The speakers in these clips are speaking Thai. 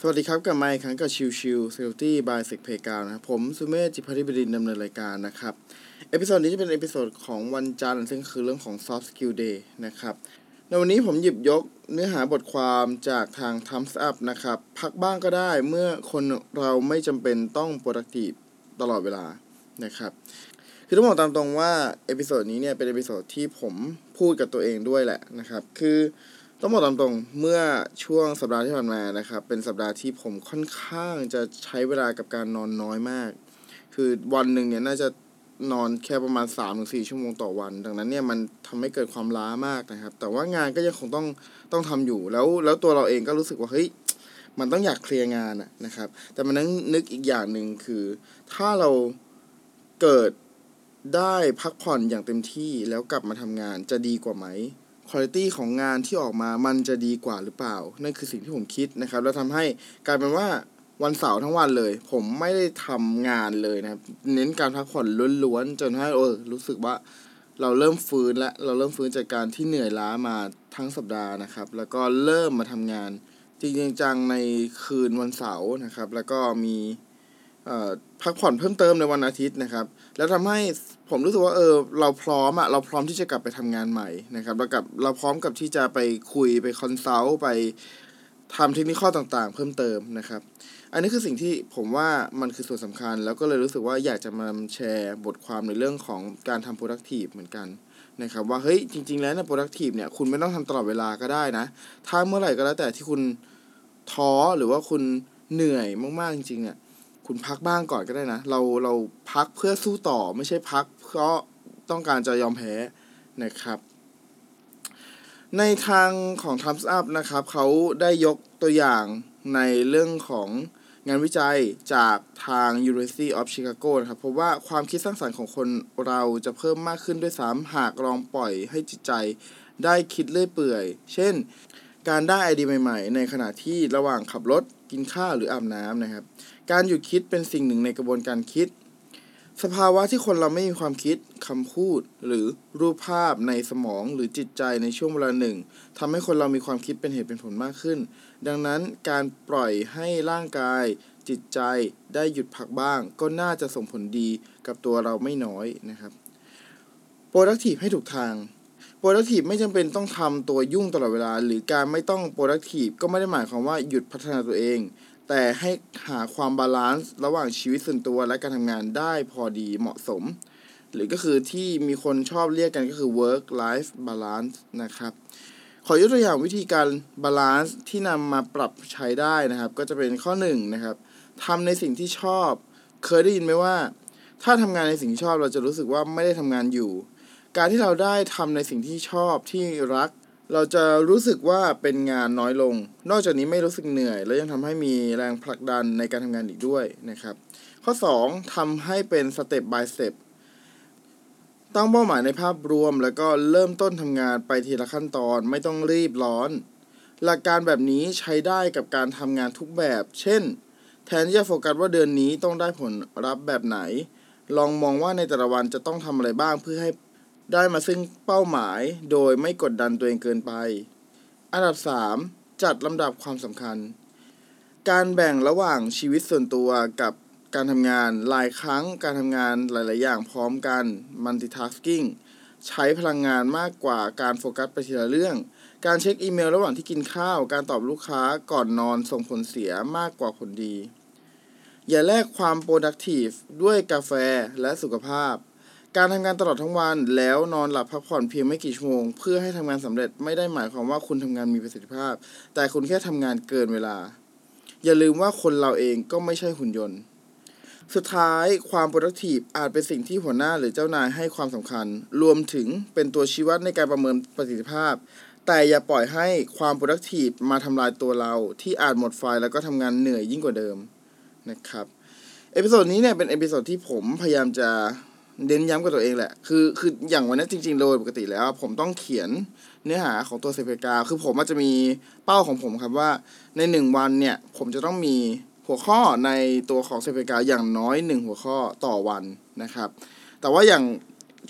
สวัสดีครับกลับมาอีกครั้งกับ Chill Chill Security by SECPlayground นะครับผมสุเมธจิตภักดีบดินทร์ดำเนินรายการนะครับ episode นี้จะเป็น episode ของวันจันทร์ซึ่งคือเรื่องของ Soft Skill Day นะครับ ในวันนี้ผมหยิบยกเนื้อหาบทความจากทาง Thumbs Up นะครับ พักบ้างก็ได้เมื่อคนเราไม่จำเป็นต้อง productive ตลอดเวลานะครับ คือต้องบอกตามตรงว่า episode นี้เนี่ยเป็น episode ที่ผมพูดกับตัวเองด้วยแหละนะครับ คือ ต้องบอกตามตรงเมื่อช่วงสัปดาห์ที่ผ่านมานะครับ เป็นสัปดาห์ที่ผมค่อนข้างจะใช้เวลากับการนอนน้อยมาก คือวันหนึ่งเนี่ยน่าจะนอนแค่ประมาณ3าถึงสชั่วโมงต่อวัน ดังนั้นเนี่ยมันทำให้เกิดความล้ามากนะครับ แต่ว่างานก็ยังคงต้องต้องทำอยู่แล้วแล้วตัวเราเองก็รู้สึกว่าเฮ้ยมันต้องอยากเคลียร์งานนะครับ แต่มันนั่งนึกอีกอย่างหนึ่งคือ ถ้าเราเกิดได้พักผ่อนอย่างเต็มที่แล้วกลับมาทำงานจะดีกว่าไหม คุณภาพของงานที่ออกมามันจะดีกว่าหรือเปล่า นั่นคือสิ่งที่ผมคิดนะครับ แล้วทำให้กลายเป็นว่าวันเสาร์ทั้งวันเลย ผมไม่ได้ทำงานเลยนะครับ เน้นการพักผ่อนล้วนๆ จนให้เออรู้สึกว่าเราเริ่มฟื้นและเราเริ่มฟื้นจากการที่เหนื่อยล้ามาทั้งสัปดาห์นะครับ แล้วก็เริ่มมาทำงานจริงๆจังในคืนวันเสาร์นะครับ แล้วก็มี พักผ่อนเพิ่มเติมในวันอาทิตย์นะครับ แล้วทำให้ผมรู้สึกว่าเออเราพร้อมอะเราพร้อมที่จะกลับไปทำงานใหม่นะครับเรากับเราพร้อมกับที่จะไปคุยไปคอนซัลท์ไปทำเทคนิคข้อต่างๆ เพิ่มเติมนะครับ อันนี้คือสิ่งที่ผมว่ามันคือส่วนสำคัญ แล้วก็เลยรู้สึกว่าอยากจะมาแชร์บทความในเรื่องของการทำ productive เหมือนกันนะครับว่าเฮ้ยจริง ๆ แล้วใน productive เนี่ยคุณไม่ต้องทำตลอดเวลาก็ได้นะ ถ้าเมื่อไหร่ก็แล้วแต่ที่คุณท้อหรือว่าคุณเหนื่อยมากๆจริงๆเนี่ย คุณพักบ้างก่อนก็ได้นะ เราเราพักเพื่อสู้ต่อไม่ใช่พักเพราะต้องการจะยอมแพ้นะครับ ในทางของ Thumbs Up นะครับเขาได้ยกตัวอย่างในเรื่องของงานวิจัยจากทาง University of Chicago นะครับพบว่าความคิดสร้างสรรค์ของคนเราจะเพิ่มมากขึ้นด้วยซ้ำหากลองปล่อยให้จิตใจได้คิดเลื่อยเปื่อย เช่น การได้ไอเดียใหม่ ๆ ในขณะที่ระหว่างขับรถกินข้าวหรืออาบน้ำนะครับ การหยุดคิดเป็นสิ่งหนึ่งในกระบวนการคิด สภาวะที่คนเราไม่มีความคิดคำพูด หรือรูปภาพในสมองหรือจิตใจในช่วงเวลาหนึ่งทำให้คนเรามีความคิดเป็นเหตุเป็นผลมากขึ้น ดังนั้นการปล่อยให้ร่างกายจิตใจได้หยุดพักบ้าง ก็น่าจะส่งผลดีกับตัวเราไม่น้อยนะครับ productive ให้ถูกทาง productive ไม่จำเป็นต้องทำตัวยุ่งตลอดเวลา หรือการไม่ต้อง productive ก็ไม่ได้หมายความว่าหยุดพัฒนาตัวเอง แต่ให้หาความ balance ระหว่างชีวิตส่วนตัวและการทำงานได้พอดีเหมาะสม หรือก็คือที่มีคนชอบเรียกกันก็คือ work life balance นะครับ ขอยกตัวอย่างวิธีการ balance ที่นำมาปรับใช้ได้นะครับ ก็จะเป็นข้อ1นะครับทำในสิ่งที่ชอบ เคยได้ยินไหมว่า ถ้าทำงานในสิ่งที่ชอบเราจะรู้สึกว่าไม่ได้ทำงานอยู่ การที่เราได้ทำในสิ่งที่ชอบที่รัก เราจะรู้สึกว่าเป็นงานน้อยลง นอกจากนี้ไม่รู้สึกเหนื่อย และยังทำให้มีแรงผลักดันในการทำงานอีกด้วยนะครับ ข้อ 2ทำให้เป็นสเต็ป by สเต็ปตั้งเป้าหมายในภาพรวม แล้วก็เริ่มต้นทำงานไปทีละขั้นตอนไม่ต้องรีบร้อน หลักการแบบนี้ใช้ได้กับการทำงานทุกแบบ เช่น แทนที่จะโฟกัสว่าเดือนนี้ต้องได้ผลรับแบบไหน ลองมองว่าในแต่ละวันจะต้องทำอะไรบ้างเพื่อให้ ได้มาซึ่งเป้าหมายโดยไม่กดดันตัวเองเกินไป อันดับ 3 จัดลำดับความสำคัญ การแบ่งระหว่างชีวิตส่วนตัวกับการทำงานหลายครั้งการทำงานหลาย ๆ อย่างพร้อมกัน multitasking ใช้พลังงานมากกว่าการโฟกัสไปทีละเรื่อง การเช็คอีเมลระหว่างที่กินข้าว การตอบลูกค้าก่อนนอนส่งผลเสียมากกว่าผลดี อย่าแลกความ productive ด้วยกาแฟและสุขภาพ การทำงานตลอดทั้งวันแล้วนอนหลับพักผ่อนเพียงไม่กี่ชั่วโมง เพื่อให้ทำงานสำเร็จไม่ได้หมายความว่าคุณทำงานมีประสิทธิภาพ แต่คุณแค่ทำงานเกินเวลา อย่าลืมว่าคนเราเองก็ไม่ใช่หุ่นยนต์ สุดท้ายความ productive อาจเป็นสิ่งที่หัวหน้าหรือเจ้านายให้ความสำคัญ รวมถึงเป็นตัวชี้วัดในการประเมินประสิทธิภาพ แต่อย่าปล่อยให้ความ productive มาทำลายตัวเรา ที่อาจหมดไฟแล้วก็ทำงานเหนื่อยยิ่งกว่าเดิมนะครับ episode นี้เนี่ยเป็น episode ที่ผมพยายามจะ เน้นย้ำกับตัวเองแหละ คือ คืออย่างวันนี้จริง ๆ โดยปกติแล้ว ผมต้องเขียนเนื้อหาของตัวเซฟกา คือผมอาจจะมีเป้าของผมครับว่าในหนึ่งวันเนี่ย ผมจะต้องมีหัวข้อในตัวของเซฟกาอย่างน้อยหนึ่งหัวข้อต่อวันนะครับ แต่ว่าอย่าง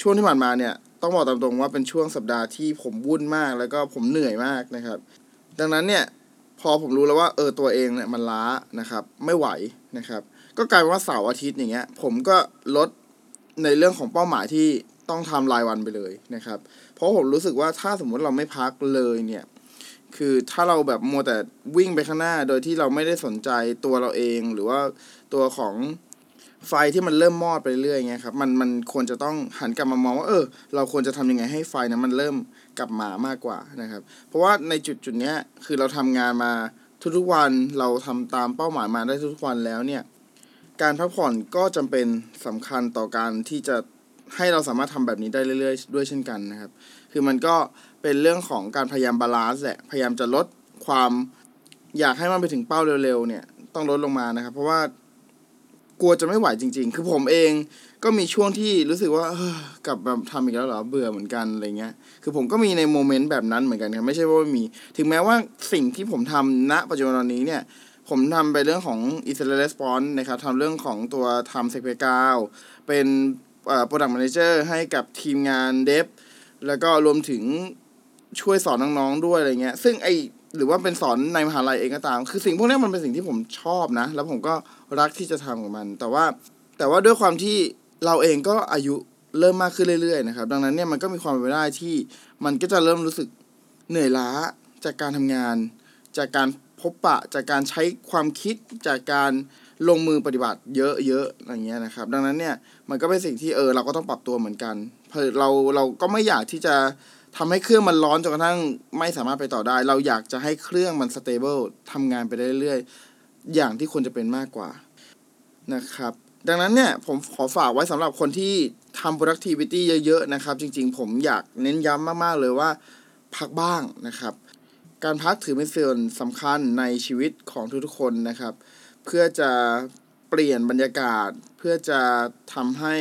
ช่วงที่ผ่านมาเนี่ย ต้องบอกตามตรงว่าเป็นช่วงสัปดาห์ที่ผมวุ่นมากแล้วก็ผมเหนื่อยมากนะครับ ดังนั้นเนี่ยพอผมรู้แล้วว่าเออตัวเองเนี่ยมันล้านะครับ ไม่ไหวนะครับ ก็กลายเป็นว่าเสาร์อาทิตย์อย่างเงี้ย ผมก็ลด ในเรื่องของเป้าหมายที่ต้องทำรายวันไปเลยนะครับ เพราะผมรู้สึกว่าถ้าสมมติเราไม่พักเลยเนี่ย คือถ้าเราแบบมัวแต่วิ่งไปข้างหน้า โดยที่เราไม่ได้สนใจตัวเราเองหรือว่าตัวของไฟที่มันเริ่มมอดไปเรื่อยๆเงี้ยครับมันมันควรจะต้องหันกลับมามองว่าเออ เราควรจะทำยังไงให้ไฟนะมันเริ่มกลับมามากกว่านะครับ เพราะว่าในจุดจุดเนี้ยคือเราทำงานมาทุกๆวันเราทำตามเป้าหมายมาได้ทุกวันแล้วเนี่ย การพักผ่อนก็จำเป็นสำคัญต่อการที่จะให้เราสามารถทำแบบนี้ได้เรื่อยๆ ด้วยเช่นกันนะครับ คือมันก็เป็นเรื่องของการพยายาม balance แหละ พยายามจะลดความอยากให้มันไปถึงเป้าเร็วๆ เนี่ย ต้องลดลงมานะครับ เพราะว่ากลัวจะไม่ไหวจริง ๆ คือผมเองก็มีช่วงที่รู้สึกว่ากลับมาทำอีกแล้วเหรอ เบื่อเหมือนกันอะไรเงี้ย คือผมก็มีใน moment แบบนั้นเหมือนกันครับ ไม่ใช่ว่าไม่มี ถึงแม้ว่าสิ่งที่ผมทำณปัจจุบันตอนนี้เนี่ย ผมทำไปเรื่องของ i s r a e l Response นะครับทำเรื่องของตัวทำ SECPlayground เป็นเอ่อ Product Manager ให้กับทีมงาน devแล้วก็รวมถึงช่วยสอนน้องๆด้วยอะไรเงี้ย ซึ่งไอหรือว่าเป็นสอนในมหาลัยเองก็ตาม คือสิ่งพวกนี้มันเป็นสิ่งที่ผมชอบนะ แล้วผมก็รักที่จะทำกับมัน แต่ว่าแต่ว่าด้วยความที่เราเองก็อายุเริ่มมากขึ้นเรื่อยๆนะครับ ดังนั้นเนี่ยมันก็มีความเป็นไปได้ที่มันก็จะเริ่มรู้สึกเหนื่อยล้าจากการทำงาน จากการ พบปะจากการใช้ความคิดจากการลงมือปฏิบัติเยอะๆอย่างเงี้ยนะครับ ดังนั้นเนี่ยมันก็เป็นสิ่งที่เออเราก็ต้องปรับตัวเหมือนกันเพราะเราเราก็ไม่อยากที่จะทำให้เครื่องมันร้อนจนกระทั่งไม่สามารถไปต่อได้ เราอยากจะให้เครื่องมันสเตเบิลทำงานไปเรื่อยๆ อย่างที่ควรจะเป็นมากกว่านะครับ ดังนั้นเนี่ยผมขอฝากไว้สำหรับคนที่ทำ productivity เยอะๆนะครับ จริงๆ ผมอยากเน้นย้ำมากๆเลยว่าพักบ้างนะครับ การพักถือเป็นส่วนสำคัญในชีวิตของทุกๆคนนะครับ เพื่อจะเปลี่ยนบรรยากาศ เพื่อจะทำให้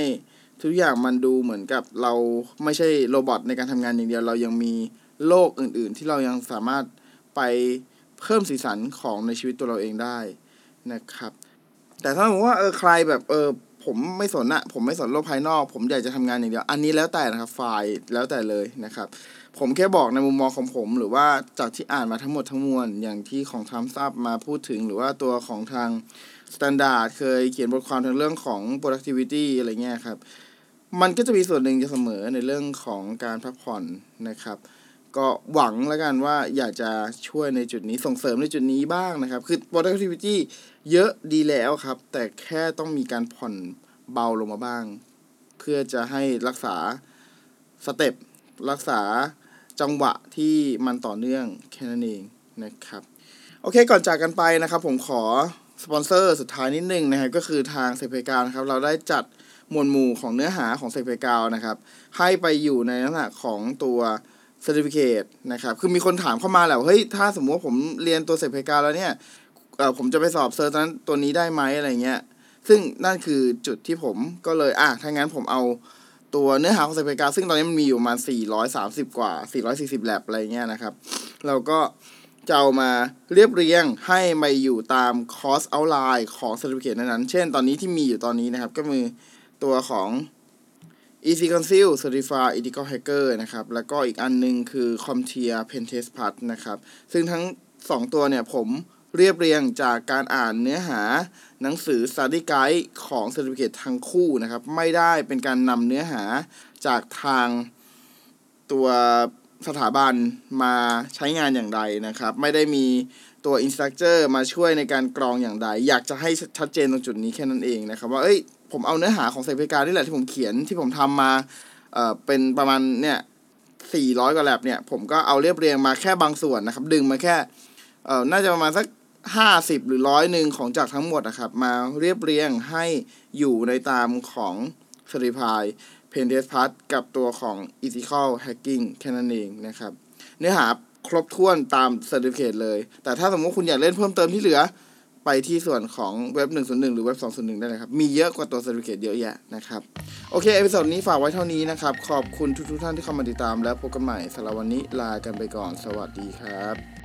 ทุกอย่างมันดูเหมือนกับเราไม่ใช่โรบอทในการทำงานอย่างเดียว เรายังมีโลกอื่นๆ ที่เรายังสามารถไปเพิ่มสีสันของในชีวิตตัวเราเองได้นะครับ แต่ถ้าสมมติว่าเออใครแบบเออผมไม่สนอะผมไม่สนโลกภายนอก ผมอยากจะทำงานอย่างเดียว อันนี้แล้วแต่นะครับฝ่ายแล้วแต่เลยนะครับ ผมแค่บอกในมุมมองของผม หรือว่าจากที่อ่านมาทั้งหมดทั้งมวลอย่างที่ของท i ม e ั Up มาพูดถึง หรือว่าตัวของทาง Standard เคยเขียนบทความทางเรื่องของ productivity อะไรเงี้ยครับ มันก็จะมีส่วนหนึ่งจะเสมอในเรื่องของการพักผ่อนนะครับ ก็หวังแล้วกันว่าอยากจะช่วยในจุดนี้ส่งเสริมในจุดนี้บ้างนะครับ คือ productivity เยอะดีแล้วครับ แต่แค่ต้องมีการผ่อนเบาลงมาบ้าง เพื่อจะให้รักษาstep รักษา จังหวะที่มันต่อเนื่องแค่นั้นเองนะครับ โอเคก่อนจากกันไปนะครับ ผมขอสปอนเซอร์สุดท้ายนิดนึงนะครับก็คือทางเซเพกานะครับเราได้จัดหมวดหมู่ของเนื้อหาของเซเพกานะครับให้ไปอยู่ในลักษณะของตัว Certificate นะครับคือมีคนถามเข้ามาแหละเฮ้ยถ้าสมมติว่าผมเรียนตัวเซเพกาแล้วเนี่ยผมจะไปสอบ cert นั้นตัวนี้ได้ไหมอะไรเงี้ยซึ่งนั่นคือจุดที่ผมก็เลยอะถ้างั้นผมเอา ตัวเนื้อหาของเซเพกาซึ่งตอนนี้มันมีอยู่มา 430 กว่า 440แลบอะไรเงี้ยนะครับ เราก็จะเอามาเรียบเรียงให้มาอยู่ตามคอสเอาไลน์ของ Certificate นั้นๆ เช่นตอนนี้ที่มีอยู่ตอนนี้นะครับ ก็มีตัวของ Easy Conceal Certified Ethical Hacker นะครับ แล้วก็อีกอันนึงคือ CompTIA Pentest Plus นะครับ ซึ่งทั้ง 2 ตัวเนี่ยผม เรียบเรียงจากการอ่านเนื้อหาหนังสือ Study Guide ของ Certificate ทั้งคู่นะครับ ไม่ได้เป็นการนำเนื้อหาจากทางตัวสถาบันมาใช้งานอย่างใดนะครับ ไม่ได้มีตัว instructor มาช่วยในการกรองอย่างใด อยากจะให้ชัดเจนตรงจุดนี้แค่นั้นเองนะครับ ว่าเอ้ยผมเอาเนื้อหาของไซเพกาที่แหละที่ผมเขียนที่ผมทำมาเอ่อเป็นประมาณเนี่ยสี่ร้อยกว่าแลบเนี่ย ผมก็เอาเรียบเรียงมาแค่บางส่วนนะครับ ดึงมาแค่เอ่อน่าจะประมาณสัก ห้าสิบหรือร้อยหนึ่งของจากทั้งหมดนะครับ มาเรียบเรียงให้อยู่ในตามของ Certified PenTest Plus กับตัวของ Ethical Hacking แค่นั้นเองนะครับ เนื้อหาครบถ้วนตาม Certificate เลย แต่ถ้าสมมติคุณอยากเล่นเพิ่มเติมที่เหลือ ไปที่ส่วนของเว็บ 101 หรือเว็บ 201 ได้เลยครับ มีเยอะกว่าตัว Certificate เยอะแยะนะครับ โอเค episode นี้ฝากไว้เท่านี้นะครับ ขอบคุณทุกๆท่านที่เข้ามาติดตาม แล้วพบกันใหม่สำหรับวันนี้ลากันไปก่อน สวัสดีครับ